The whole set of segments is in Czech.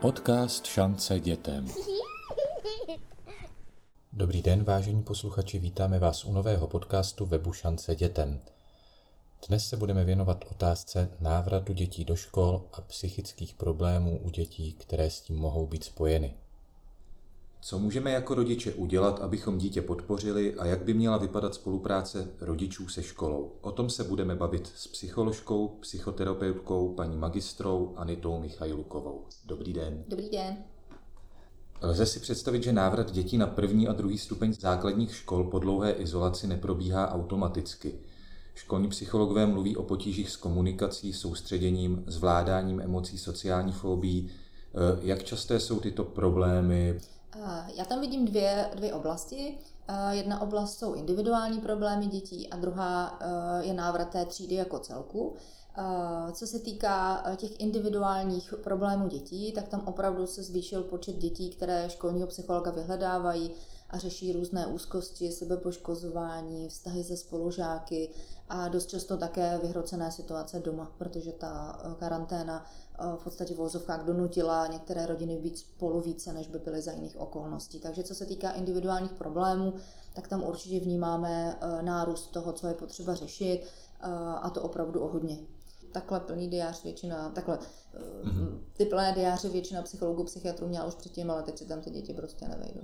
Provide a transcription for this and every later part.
Podcast Šance dětem. Dobrý den, vážení posluchači, vítáme vás u nového podcastu webu Šance dětem. Dnes se budeme věnovat otázce návratu dětí do škol a psychických problémů u dětí, které s tím mohou být spojeny. Co můžeme jako rodiče udělat, abychom dítě podpořili a jak by měla vypadat spolupráce rodičů se školou? O tom se budeme bavit s psycholožkou, psychoterapeutkou, paní magistrou Anitou Michajlukovou. Dobrý den. Dobrý den. Lze si představit, že návrat dětí na první a druhý stupeň základních škol po dlouhé izolaci neprobíhá automaticky. Školní psychologové mluví o potížích s komunikací, soustředěním, zvládáním emocí, sociální fobí. Jak časté jsou tyto problémy? Já tam vidím dvě, dvě oblasti. Jedna oblast jsou individuální problémy dětí a druhá je návrat té třídy jako celku. Co se týká těch individuálních problémů dětí, tak tam opravdu se zvýšil počet dětí, které školního psychologa vyhledávají a řeší různé úzkosti, sebepoškozování, vztahy se spolužáky a dost často také vyhrocené situace doma, protože ta karanténa v podstatě v vozovkách donutila některé rodiny být spolu více, než by byly za jiných okolností. Takže co se týká individuálních problémů, tak tam určitě vnímáme nárůst toho, co je potřeba řešit a to opravdu o hodně takhle plný diář většina, takhle mm-hmm. ty plné diáře většina psychologů, psychiatrů měla už předtím, ale teď si tam ty děti prostě nevejdou.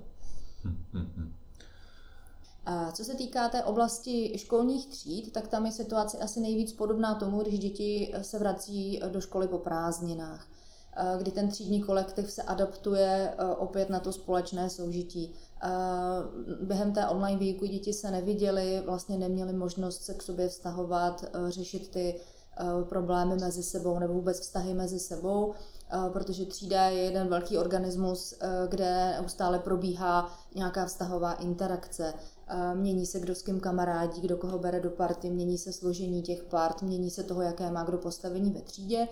A co se týká té oblasti školních tříd, tak tam je situace asi nejvíc podobná tomu, když děti se vrací do školy po prázdninách kdy ten třídní kolektiv se adaptuje opět na to společné soužití. Během té online výuky děti se neviděly, vlastně neměly možnost se k sobě vztahovat, řešit ty problémy mezi sebou nebo vůbec vztahy mezi sebou, protože třída je jeden velký organismus, kde neustále probíhá nějaká vztahová interakce. Mění se, kdo s kým kamarádí, kdo koho bere do party, mění se složení těch part, mění se toho, jaké má kdo postavení ve třídě.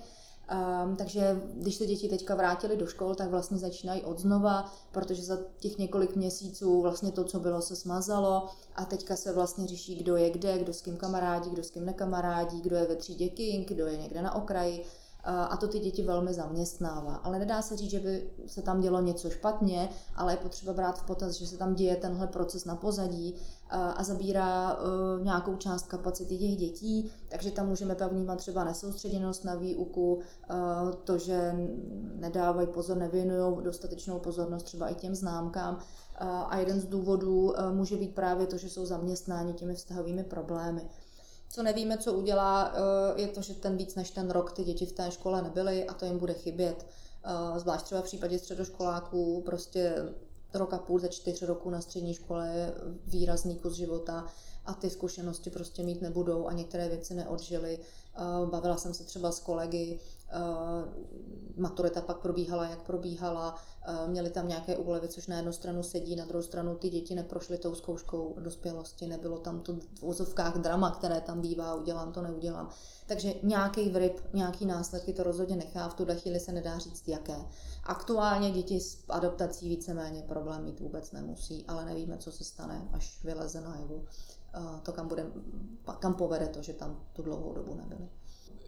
Um, takže když se děti teďka vrátily do škol, tak vlastně začínají od znova, protože za těch několik měsíců vlastně to, co bylo, se smazalo a teďka se vlastně řeší, kdo je kde, kdo s kým kamarádí, kdo s kým nekamarádí, kdo je ve třídě king, kdo je někde na okraji a to ty děti velmi zaměstnává. Ale nedá se říct, že by se tam dělo něco špatně, ale je potřeba brát v potaz, že se tam děje tenhle proces na pozadí a zabírá e, nějakou část kapacity těch dětí, takže tam můžeme pak vnímat třeba nesoustředěnost na výuku, to, že nedávají pozor, nevěnují dostatečnou pozornost třeba i těm známkám. A jeden z důvodů může být právě to, že jsou zaměstnáni těmi vztahovými problémy. Co nevíme, co udělá, eh, je to, že ten víc než ten rok ty děti v té škole nebyly a to jim bude chybět. Eh, zvlášť třeba v případě středoškoláků, prostě rok a půl ze čtyř roku na střední škole je výrazný kus života a ty zkušenosti prostě mít nebudou a některé věci neodžily. Eh, bavila jsem se třeba s kolegy, maturita pak probíhala, jak probíhala, měli tam nějaké úlevy, což na jednu stranu sedí, na druhou stranu ty děti neprošly tou zkouškou dospělosti, nebylo tam to v vozovkách drama, které tam bývá, udělám to, neudělám. Takže nějaký vryb, nějaký následky to rozhodně nechá, v tuhle chvíli se nedá říct jaké. Aktuálně děti s adaptací víceméně problém mít vůbec nemusí, ale nevíme, co se stane, až vyleze najevu. To, kam, bude, kam povede to, že tam tu dlouhou dobu nebyli.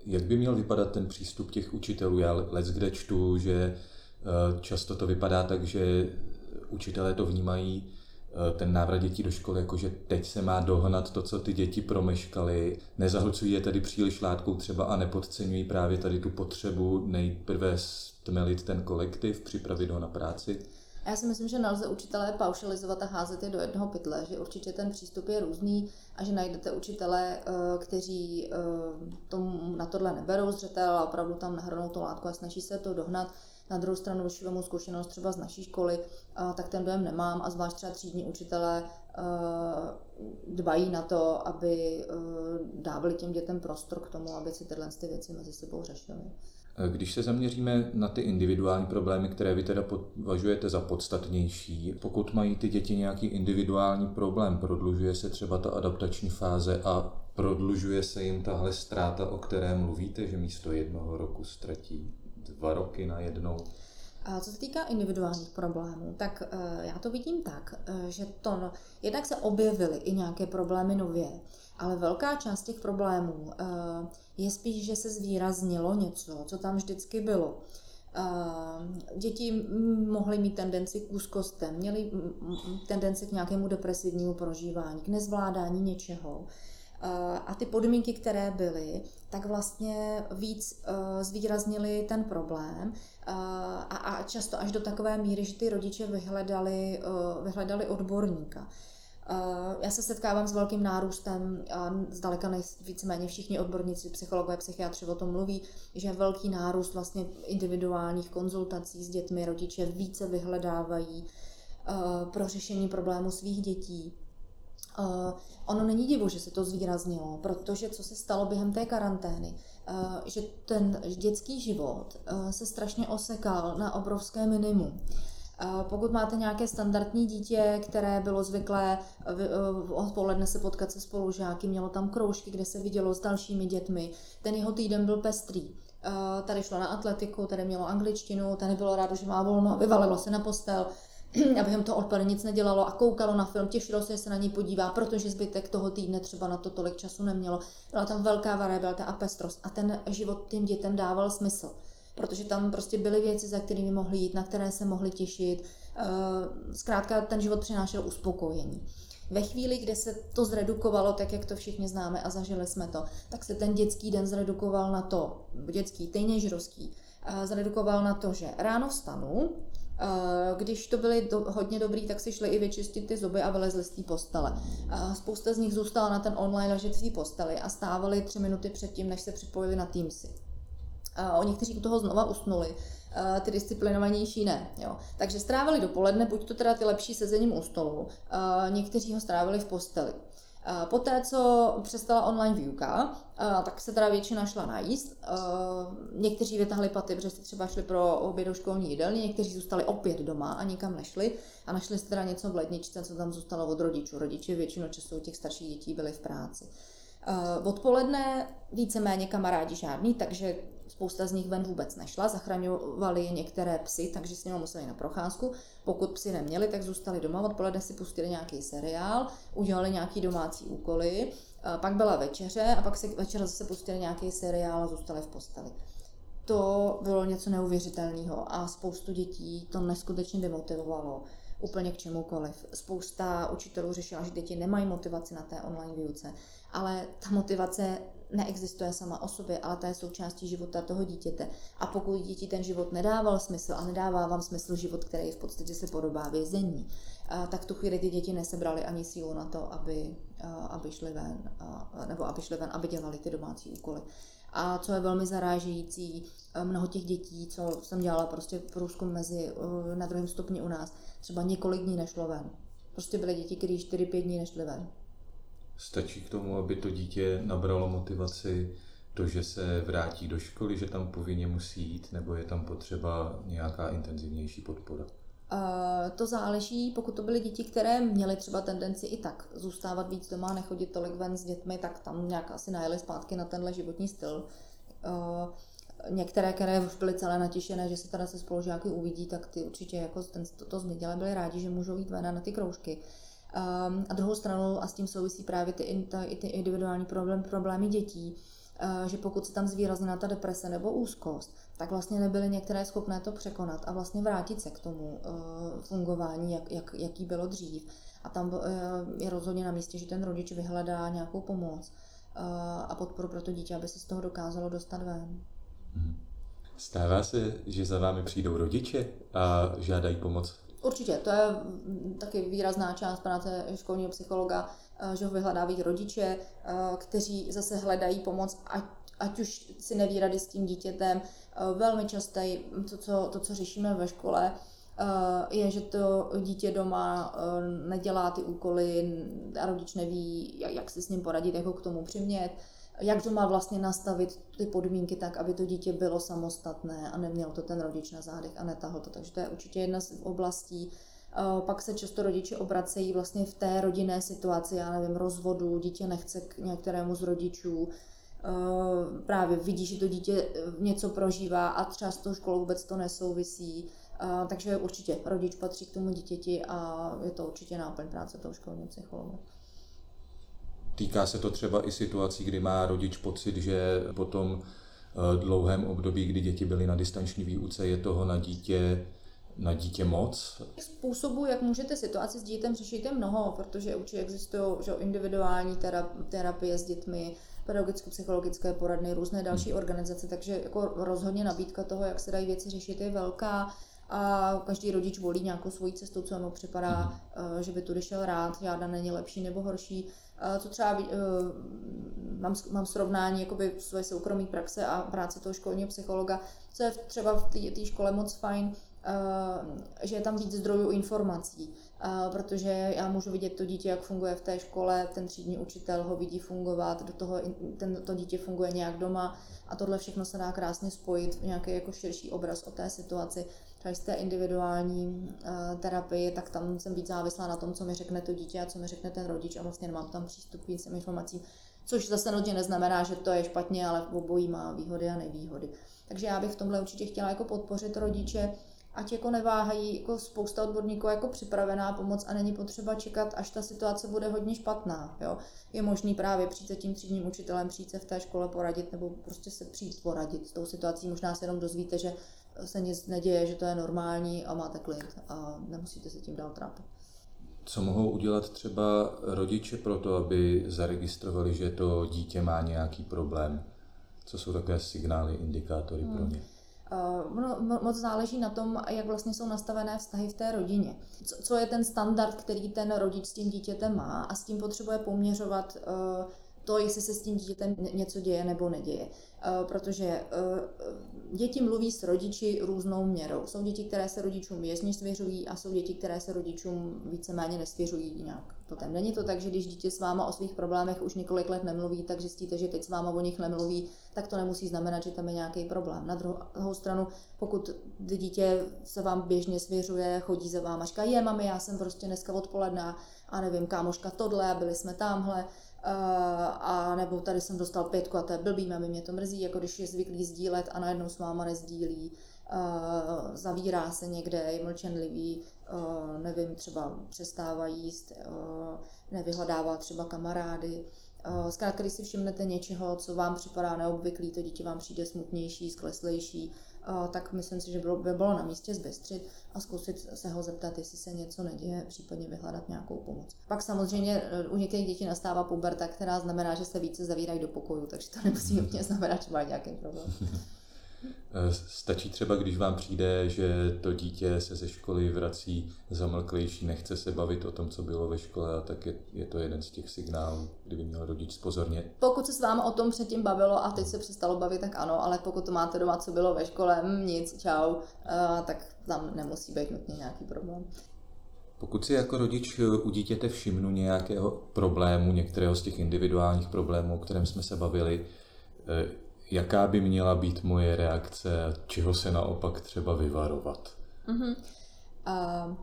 Jak by měl vypadat ten přístup těch učitelů? Já let kde čtu, že Eh, často to vypadá tak, že učitelé to vnímají eh, ten návrat dětí do školy, jakože teď se má dohnat to, co ty děti promeškaly. Nezahlcují je tady příliš látkou třeba a nepodceňují právě tady tu potřebu nejprve stmelit ten kolektiv, připravit ho na práci. Já si myslím, že nelze učitelé paušalizovat a házet je do jednoho pytle, že určitě ten přístup je různý a že najdete učitele, eh, kteří tomu na tohle neberou zřetel a opravdu tam nahrnou tu látku a snaží se to dohnat. Na druhou stranu, když vemu zkušenost třeba z naší školy, tak ten dojem nemám a zvlášť třeba třídní učitelé dbají na to, aby dávali těm dětem prostor k tomu, aby si tyhle ty věci mezi sebou řešili. Když se zaměříme na ty individuální problémy, které vy teda považujete za podstatnější, pokud mají ty děti nějaký individuální problém, prodlužuje se třeba ta adaptační fáze a prodlužuje se jim tahle ztráta, o které mluvíte, že místo jednoho roku ztratí dva roky na jednou. Co se týká individuálních problémů, tak uh, já to vidím tak, uh, že to, no, jednak se objevily i nějaké problémy nově, ale velká část těch problémů uh, je spíš, že se zvýraznilo něco, co tam vždycky bylo. Děti mohly mít tendenci k úzkostem, měly tendenci k nějakému depresivnímu prožívání, k nezvládání něčeho. A ty podmínky, které byly, tak vlastně víc zvýraznily ten problém a často až do takové míry, že ty rodiče vyhledali, vyhledali odborníka. Já se setkávám s velkým nárůstem, a zdaleka víceméně všichni odborníci, psychologové, psychiatři o tom mluví, že je velký nárůst vlastně individuálních konzultací s dětmi, rodiče více vyhledávají pro řešení problému svých dětí. Ono není divu, že se to zvýraznilo, protože co se stalo během té karantény, že ten dětský život se strašně osekal na obrovské minimum. Pokud máte nějaké standardní dítě, které bylo zvyklé odpoledne se potkat se spolužáky, mělo tam kroužky, kde se vidělo s dalšími dětmi, ten jeho týden byl pestrý. Tady šlo na atletiku, tady mělo angličtinu, tady bylo rádo, že má volno, vyvalilo se na postel, aby jim to odpoledne nic nedělalo a koukalo na film, těšilo se, že se na něj podívá, protože zbytek toho týdne třeba na to tolik času nemělo. Byla tam velká variabilita a pestrost a ten život těm dětem dával smysl protože tam prostě byly věci, za kterými mohli jít, na které se mohli těšit. Eh, zkrátka ten život přinášel uspokojení. Ve chvíli, kdy se to zredukovalo, tak jak to všichni známe a zažili jsme to, tak se ten dětský den zredukoval na to, dětský, teenagerovský, eh, zredukoval na to, že ráno vstanu, když to byli do, hodně dobrý, tak si šli i vyčistit ty zuby a vylezli z té postele. Spousta z nich zůstala na ten online ležet v té posteli a stávali tři minuty předtím, než se připojili na Teamsy. Oni, kteří u toho znova usnuli, ty disciplinovanější ne. Jo. Takže strávili dopoledne, buď to teda ty lepší sezením u stolu, někteří ho strávili v posteli. Poté, co přestala online výuka, tak se teda většina šla najíst. Někteří vytahli paty, protože třeba šli pro oběd školní jídelny, někteří zůstali opět doma a nikam nešli a našli si teda něco v ledničce, co tam zůstalo od rodičů. Rodiči většinu času těch starších dětí byli v práci. Odpoledne víceméně kamarádi žádný, takže Spousta z nich ven vůbec nešla, zachraňovali je některé psy, takže s nimi museli na procházku. Pokud psy neměli, tak zůstali doma, odpoledne si pustili nějaký seriál, udělali nějaký domácí úkoly, pak byla večeře a pak si večer zase pustili nějaký seriál a zůstali v posteli. To bylo něco neuvěřitelného a spoustu dětí to neskutečně demotivovalo úplně k čemukoliv. Spousta učitelů řešila, že děti nemají motivaci na té online výuce, ale ta motivace neexistuje sama o sobě, ale ta je součástí života toho dítěte. A pokud dítě ten život nedával smysl a nedává vám smysl život, který v podstatě se podobá vězení, tak v tu chvíli ty děti nesebrali ani sílu na to, aby, aby šli ven, nebo aby šli ven, aby dělali ty domácí úkoly. A co je velmi zarážející, mnoho těch dětí, co jsem dělala prostě průzkum mezi na druhém stupni u nás, třeba několik dní nešlo ven. Prostě byly děti, které 4-5 dní nešly ven. Stačí k tomu, aby to dítě nabralo motivaci to, že se vrátí do školy, že tam povinně musí jít, nebo je tam potřeba nějaká intenzivnější podpora? Uh, to záleží, pokud to byly děti, které měly třeba tendenci i tak zůstávat víc doma, nechodit tolik ven s dětmi, tak tam nějak asi najeli zpátky na tenhle životní styl. Uh, některé, které už byly celé natěšené, že se teda se spolužáky uvidí, tak ty určitě jako ten, to, to změnili, byli rádi, že můžou jít ven na ty kroužky. Um, a druhou stranu, a s tím souvisí právě ty, ty, ty individuální problém, problémy dětí, uh, že pokud se tam zvýraznila ta deprese nebo úzkost, tak vlastně nebyly některé schopné to překonat a vlastně vrátit se k tomu uh, fungování, jak, jak, jaký bylo dřív. A tam uh, je rozhodně na místě, že ten rodič vyhledá nějakou pomoc a podporu pro to dítě, aby se z toho dokázalo dostat ven. Mhm. Stává se, že za vámi přijdou rodiče a žádají pomoc Určitě, to je taky výrazná část práce školního psychologa, eh, že ho vyhledávají rodiče, eh, kteří zase hledají pomoc, ať, ať už si neví rady s tím dítětem. Eh, velmi časté to, co, to, co řešíme ve škole, je, že to dítě doma nedělá ty úkoly a rodič neví, jak si s ním poradit, jak ho k tomu přimět jak má vlastně nastavit ty podmínky tak, aby to dítě bylo samostatné a neměl to ten rodič na zádech a netahl to. Takže to je určitě jedna z oblastí. Pak se často rodiče obracejí vlastně v té rodinné situaci, já nevím, rozvodu, dítě nechce k některému z rodičů, právě vidí, že to dítě něco prožívá a třeba s tou školou vůbec to nesouvisí. Takže určitě rodič patří k tomu dítěti a je to určitě náplň práce toho školního psychologa. Týká se to třeba i situací, kdy má rodič pocit, že potom dlouhém období, kdy děti byly na distanční výuce, je toho na dítě na dítě moc? Způsobů, jak můžete situaci s dítětem řešit, je mnoho, protože určitě existují že, individuální terapie s dětmi, pedagogicko-psychologické poradny, různé další hmm. organizace, takže jako rozhodně nabídka toho, jak se dají věci řešit, je velká a každý rodič volí nějakou svoji cestu, co mu připadá, mm. že by tudy šel rád, žádná není lepší nebo horší. Co třeba uh, mám, mám srovnání jakoby své soukromé praxe a práce toho školního psychologa, co je třeba v té škole moc fajn, uh, že je tam víc zdrojů informací, protože já můžu vidět to dítě, jak funguje v té škole, ten třídní učitel ho vidí fungovat, do toho ten, to dítě funguje nějak doma a tohle všechno se dá krásně spojit v nějaký jako širší obraz o té situaci z té individuální uh, terapii, tak tam jsem víc závislá na tom, co mi řekne to dítě a co mi řekne ten rodič a vlastně nemám tam přístup k víc informacím. Což zase nutně neznamená, že to je špatně, ale obojí má výhody a nevýhody. Takže já bych v tomhle určitě chtěla jako podpořit rodiče, ať jako neváhají, jako spousta odborníků jako připravená pomoc a není potřeba čekat, až ta situace bude hodně špatná. Jo? Je možný právě přijít se tím třídním učitelem, přijít se v té škole poradit nebo prostě se přijít poradit s tou situací. Možná se jenom dozvíte, že se nic neděje, že to je normální a máte klid a nemusíte se tím dál trápit. Co mohou udělat třeba rodiče pro to, aby zaregistrovali, že to dítě má nějaký problém? Co jsou takové signály, indikátory hmm. pro ně? Uh, moc záleží na tom, jak vlastně jsou nastavené vztahy v té rodině. Co, co je ten standard, který ten rodič s tím dítětem má a s tím potřebuje poměřovat uh, to, jestli se s tím dítětem něco děje nebo neděje. Uh, protože děti mluví s rodiči různou měrou. Jsou děti, které se rodičům vězně svěřují a jsou děti, které se rodičům víceméně nesvěřují nějak. Potom není to tak, že když dítě s váma o svých problémech už několik let nemluví, tak zjistíte, že teď s váma o nich nemluví, tak to nemusí znamenat, že tam je nějaký problém. Na druhou stranu, pokud dítě se vám běžně svěřuje, chodí za váma, říká, je mami, já jsem prostě dneska odpoledne a nevím, kámoška tohle byli jsme tamhle, a nebo tady jsem dostal pětku a to je blbý, mami mě to mrzí, jako když je zvyklý sdílet a najednou s máma nezdílí, uh, zavírá se někde, je mlčenlivý, uh, nevím, třeba přestává jíst, nevyhledává třeba kamarády. Zkrátka, když si všimnete něčeho, co vám připadá neobvyklý, to dítě vám přijde smutnější, skleslejší, tak myslím si, že bylo, by bylo na místě zbystřit a zkusit se ho zeptat, jestli se něco neděje, případně vyhledat nějakou pomoc. Pak samozřejmě e, u některých dětí nastává puberta, která znamená, že se více zavírají do pokoju, takže to nemusí nutně znamenat, že má nějaký problém. Eh, stačí třeba, když vám přijde, že to dítě se ze školy vrací zamlklejší, nechce se bavit o tom, co bylo ve škole, a tak je, je to jeden z těch signálů, kdyby měl rodič spozornět. Pokud se s vámi o tom předtím bavilo a teď se přestalo bavit, tak ano, ale pokud to máte doma, co bylo ve škole, mm, nic, čau, uh, tak tam nemusí být nutně nějaký problém. Pokud si jako rodič u dítěte všimnu nějakého problému, některého z těch individuálních problémů, o kterém jsme se bavili, eh, jaká by měla být moje reakce, čeho se naopak třeba vyvarovat? Uh-huh. Uh,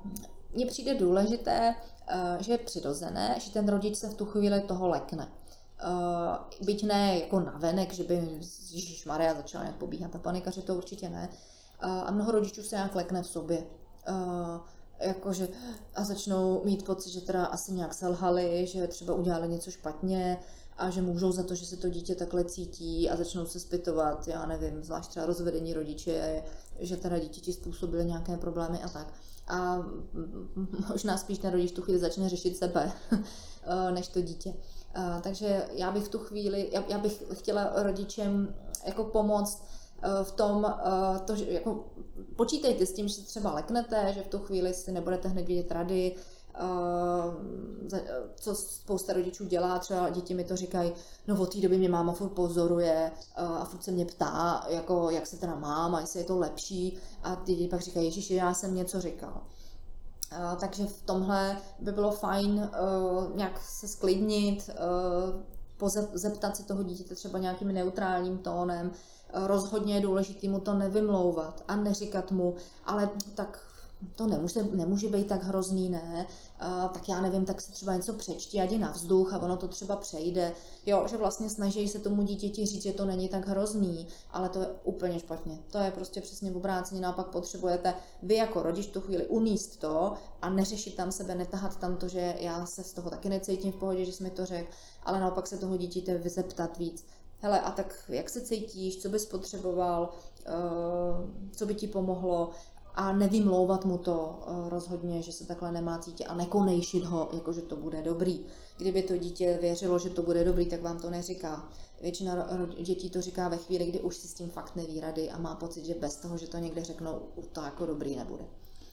mně přijde důležité, uh, že je přirozené, že ten rodič se v tu chvíli toho lekne. Uh, byť ne jako navenek, že by Ježíš Maria začala nějak pobíhat a panikaře, to určitě ne. Uh, a mnoho rodičů se nějak lekne v sobě. Uh, jakože a začnou mít pocit, že teda asi nějak selhali, že třeba udělali něco špatně, a že můžou za to, že se to dítě takhle cítí a začnou se zpytovat, já nevím, zvlášť třeba rozvedení rodiče, že teda dítěti způsobily nějaké problémy a tak. A možná spíš ten rodič tu chvíli začne řešit sebe, než to dítě. Takže já bych v tu chvíli, já, bych chtěla rodičem jako pomoct e, v tom, to, že jako počítejte s tím, že se třeba leknete, že v tu chvíli si nebudete hned vidět rady, co spousta rodičů dělá, třeba děti mi to říkají, no od té doby mě máma furt pozoruje a furt se mě ptá, jako, jak se teda mám a jestli je to lepší a ty děti pak říkají, ježiši, já jsem něco říkal. Uh, takže v tomhle by bylo fajn uh, nějak se sklidnit, zeptat se toho dítěte třeba nějakým neutrálním tónem. Rozhodně je důležité mu to nevymlouvat a neříkat mu, ale tak to nemůže, nemůže být tak hrozný, ne, a, tak já nevím, tak se třeba něco přečti, ať na vzduch a ono to třeba přejde. Jo, že vlastně snaží se tomu dítěti říct, že to není tak hrozný, ale to je úplně špatně. To je prostě přesně v obráceně, naopak potřebujete vy jako rodič tu chvíli uníst to a neřešit tam sebe, netahat tam to, že já se z toho taky necítím v pohodě, že jsi mi to řekl, ale naopak se toho dítěte vyzeptat víc hele, a tak jak se cítíš, co bys potřeboval, co by ti pomohlo, a nevymlouvat mu to rozhodně, že se takhle nemá cítit a nekonejšit ho, jako že to bude dobrý. Kdyby to dítě věřilo, že to bude dobrý, tak vám to neříká. Většina dětí to říká ve chvíli, kdy už si s tím fakt neví rady a má pocit, že bez toho, že to někde řeknou, to jako dobrý nebude.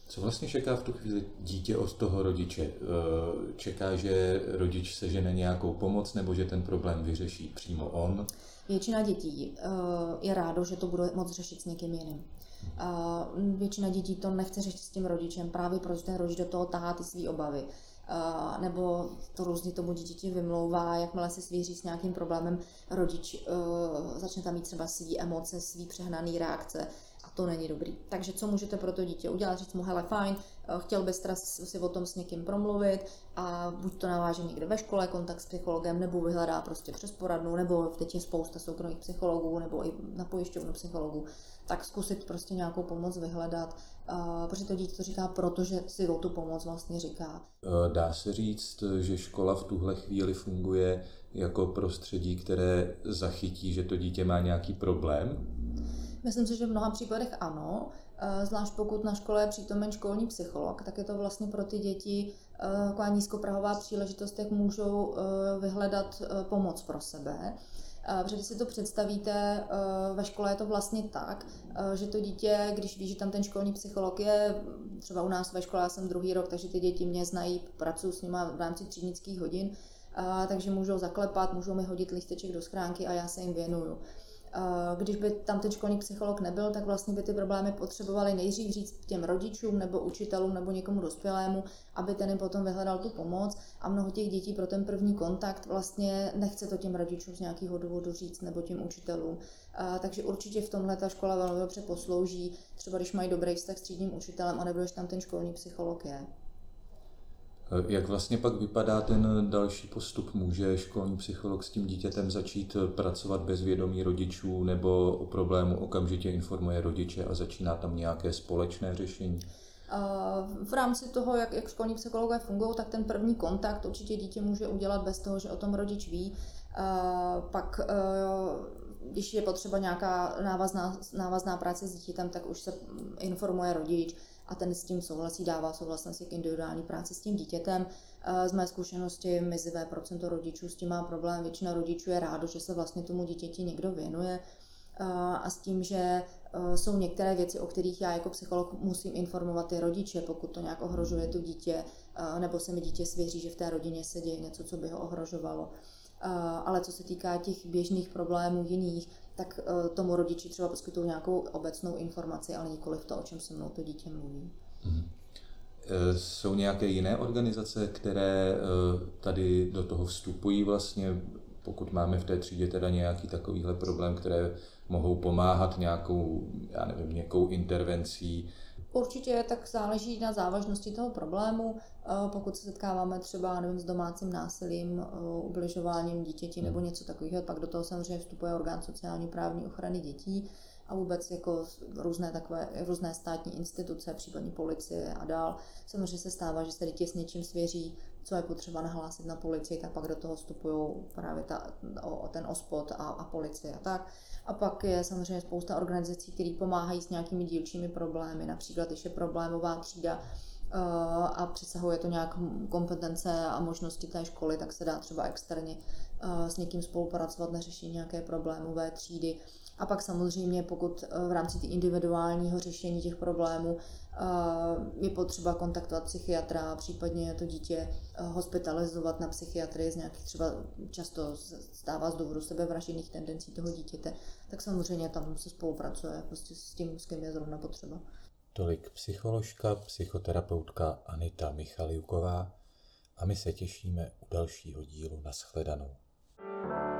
Co vlastně čeká v tu chvíli dítě od toho rodiče? E, čeká, že rodič sežene nějakou pomoc nebo že ten problém vyřeší přímo on? Většina dětí e, je rádo, že to bude moc řešit s někým jiným. Většina dětí to nechce řešit s tím rodičem, právě protože ten rodič do toho tahá ty své obavy nebo to různě tomu dítěti vymlouvá, jakmile se svěří s nějakým problémem, rodič začne tam mít třeba svý emoce, svý přehnaný reakce to není dobrý. Takže co můžete pro to dítě udělat? Říct mu, hele, fajn, uh, chtěl bys si o tom s někým promluvit a buď to naváže někde ve škole kontakt s psychologem, nebo vyhledá prostě přes poradnu, nebo teď je spousta soukromých psychologů, nebo i na pojišťovnu psychologů, tak zkusit prostě nějakou pomoc vyhledat, uh, protože to dítě to říká, protože si o tu pomoc vlastně říká. E, dá se říct, že škola v tuhle chvíli funguje jako prostředí, které zachytí, že to dítě má nějaký problém? Myslím si, že v mnoha případech ano. E, zvlášť pokud na škole je přítomen školní psycholog, tak je to vlastně pro ty děti e, taková nízkoprahová příležitost, jak můžou vyhledat pomoc pro sebe. Protože když si to představíte, eh, ve škole je to vlastně tak, eh, že to dítě, když ví, že tam ten školní psycholog je, třeba u nás ve škole, já jsem druhý rok, takže ty děti mě znají, pracuji s nimi v rámci třídnických hodin, takže můžou zaklepat, můžou mi hodit listeček do schránky a já se jim věnuju. Když by tam ten školní psycholog nebyl, tak vlastně by ty problémy potřebovali nejdřív říct těm rodičům nebo učitelům nebo někomu dospělému, aby ten jim potom vyhledal tu pomoc. A mnoho těch dětí pro ten první kontakt vlastně nechce to těm rodičům z nějakého důvodu říct nebo těm učitelům. Takže určitě v tomhle ta škola velmi dobře poslouží, třeba když mají dobrý vztah s třídním učitelem a nebo když tam ten školní psycholog je. Jak vlastně pak vypadá ten další postup? Může školní psycholog s tím dítětem začít pracovat bez vědomí rodičů nebo o problému okamžitě informuje rodiče a začíná tam nějaké společné řešení? V rámci toho, jak, jak školní psychologové fungují, tak ten první kontakt určitě dítě může udělat bez toho, že o tom rodič ví. Pak když je potřeba nějaká návazná, návazná práce s dítětem, tak už se informuje rodič a ten s tím souhlasí, dává souhlasnost si k individuální práci s tím dítětem. Z mé zkušenosti mizivé procento rodičů s tím má problém. Většina rodičů je rádo, že se vlastně tomu dítěti někdo věnuje a s tím, že jsou některé věci, o kterých já jako psycholog musím informovat ty rodiče, pokud to nějak ohrožuje to dítě, nebo se mi dítě svěří, že v té rodině se děje něco, co by ho ohrožovalo. Ale co se týká těch běžných problémů jiných, tak eh, tomu rodiči třeba poskytují nějakou obecnou informaci, ale nikoli v to, o čem se mnou to dítě mluví. Mm. Jsou nějaké jiné organizace, které eh, tady do toho vstupují vlastně, pokud máme v té třídě teda nějaký takovýhle problém, které mohou pomáhat nějakou, já nevím, nějakou intervencí, Určitě tak záleží na závažnosti toho problému. Eh, pokud se setkáváme třeba nevím, s domácím násilím, eh, ubližováním dítěti nebo něco takového, pak do toho samozřejmě vstupuje orgán sociální právní ochrany dětí a vůbec jako různé takové, různé státní instituce, případně policie a dál. Samozřejmě se stává, že se dítě s něčím svěří, co je potřeba nahlásit na policii, tak pak do toho vstupují právě ta, o, ten ospod a, a policie a tak. A pak je samozřejmě spousta organizací, které pomáhají s nějakými dílčími problémy, například když je problémová třída, a přesahuje to nějak kompetence a možnosti té školy, tak se dá třeba externě eh, s někým spolupracovat na řešení nějaké problémové třídy. A pak samozřejmě, pokud eh, v rámci individuálního řešení těch problémů je potřeba kontaktovat psychiatra, případně to dítě hospitalizovat na psychiatrii z nějakých třeba často stává z důvodu sebevražedných tendencí toho dítěte, tak samozřejmě tam se spolupracuje prostě s tím, s kým je zrovna potřeba. Tolik psycholožka, psychoterapeutka Anita Michaliuková a my se těšíme u dalšího dílu. Naschledanou. thank you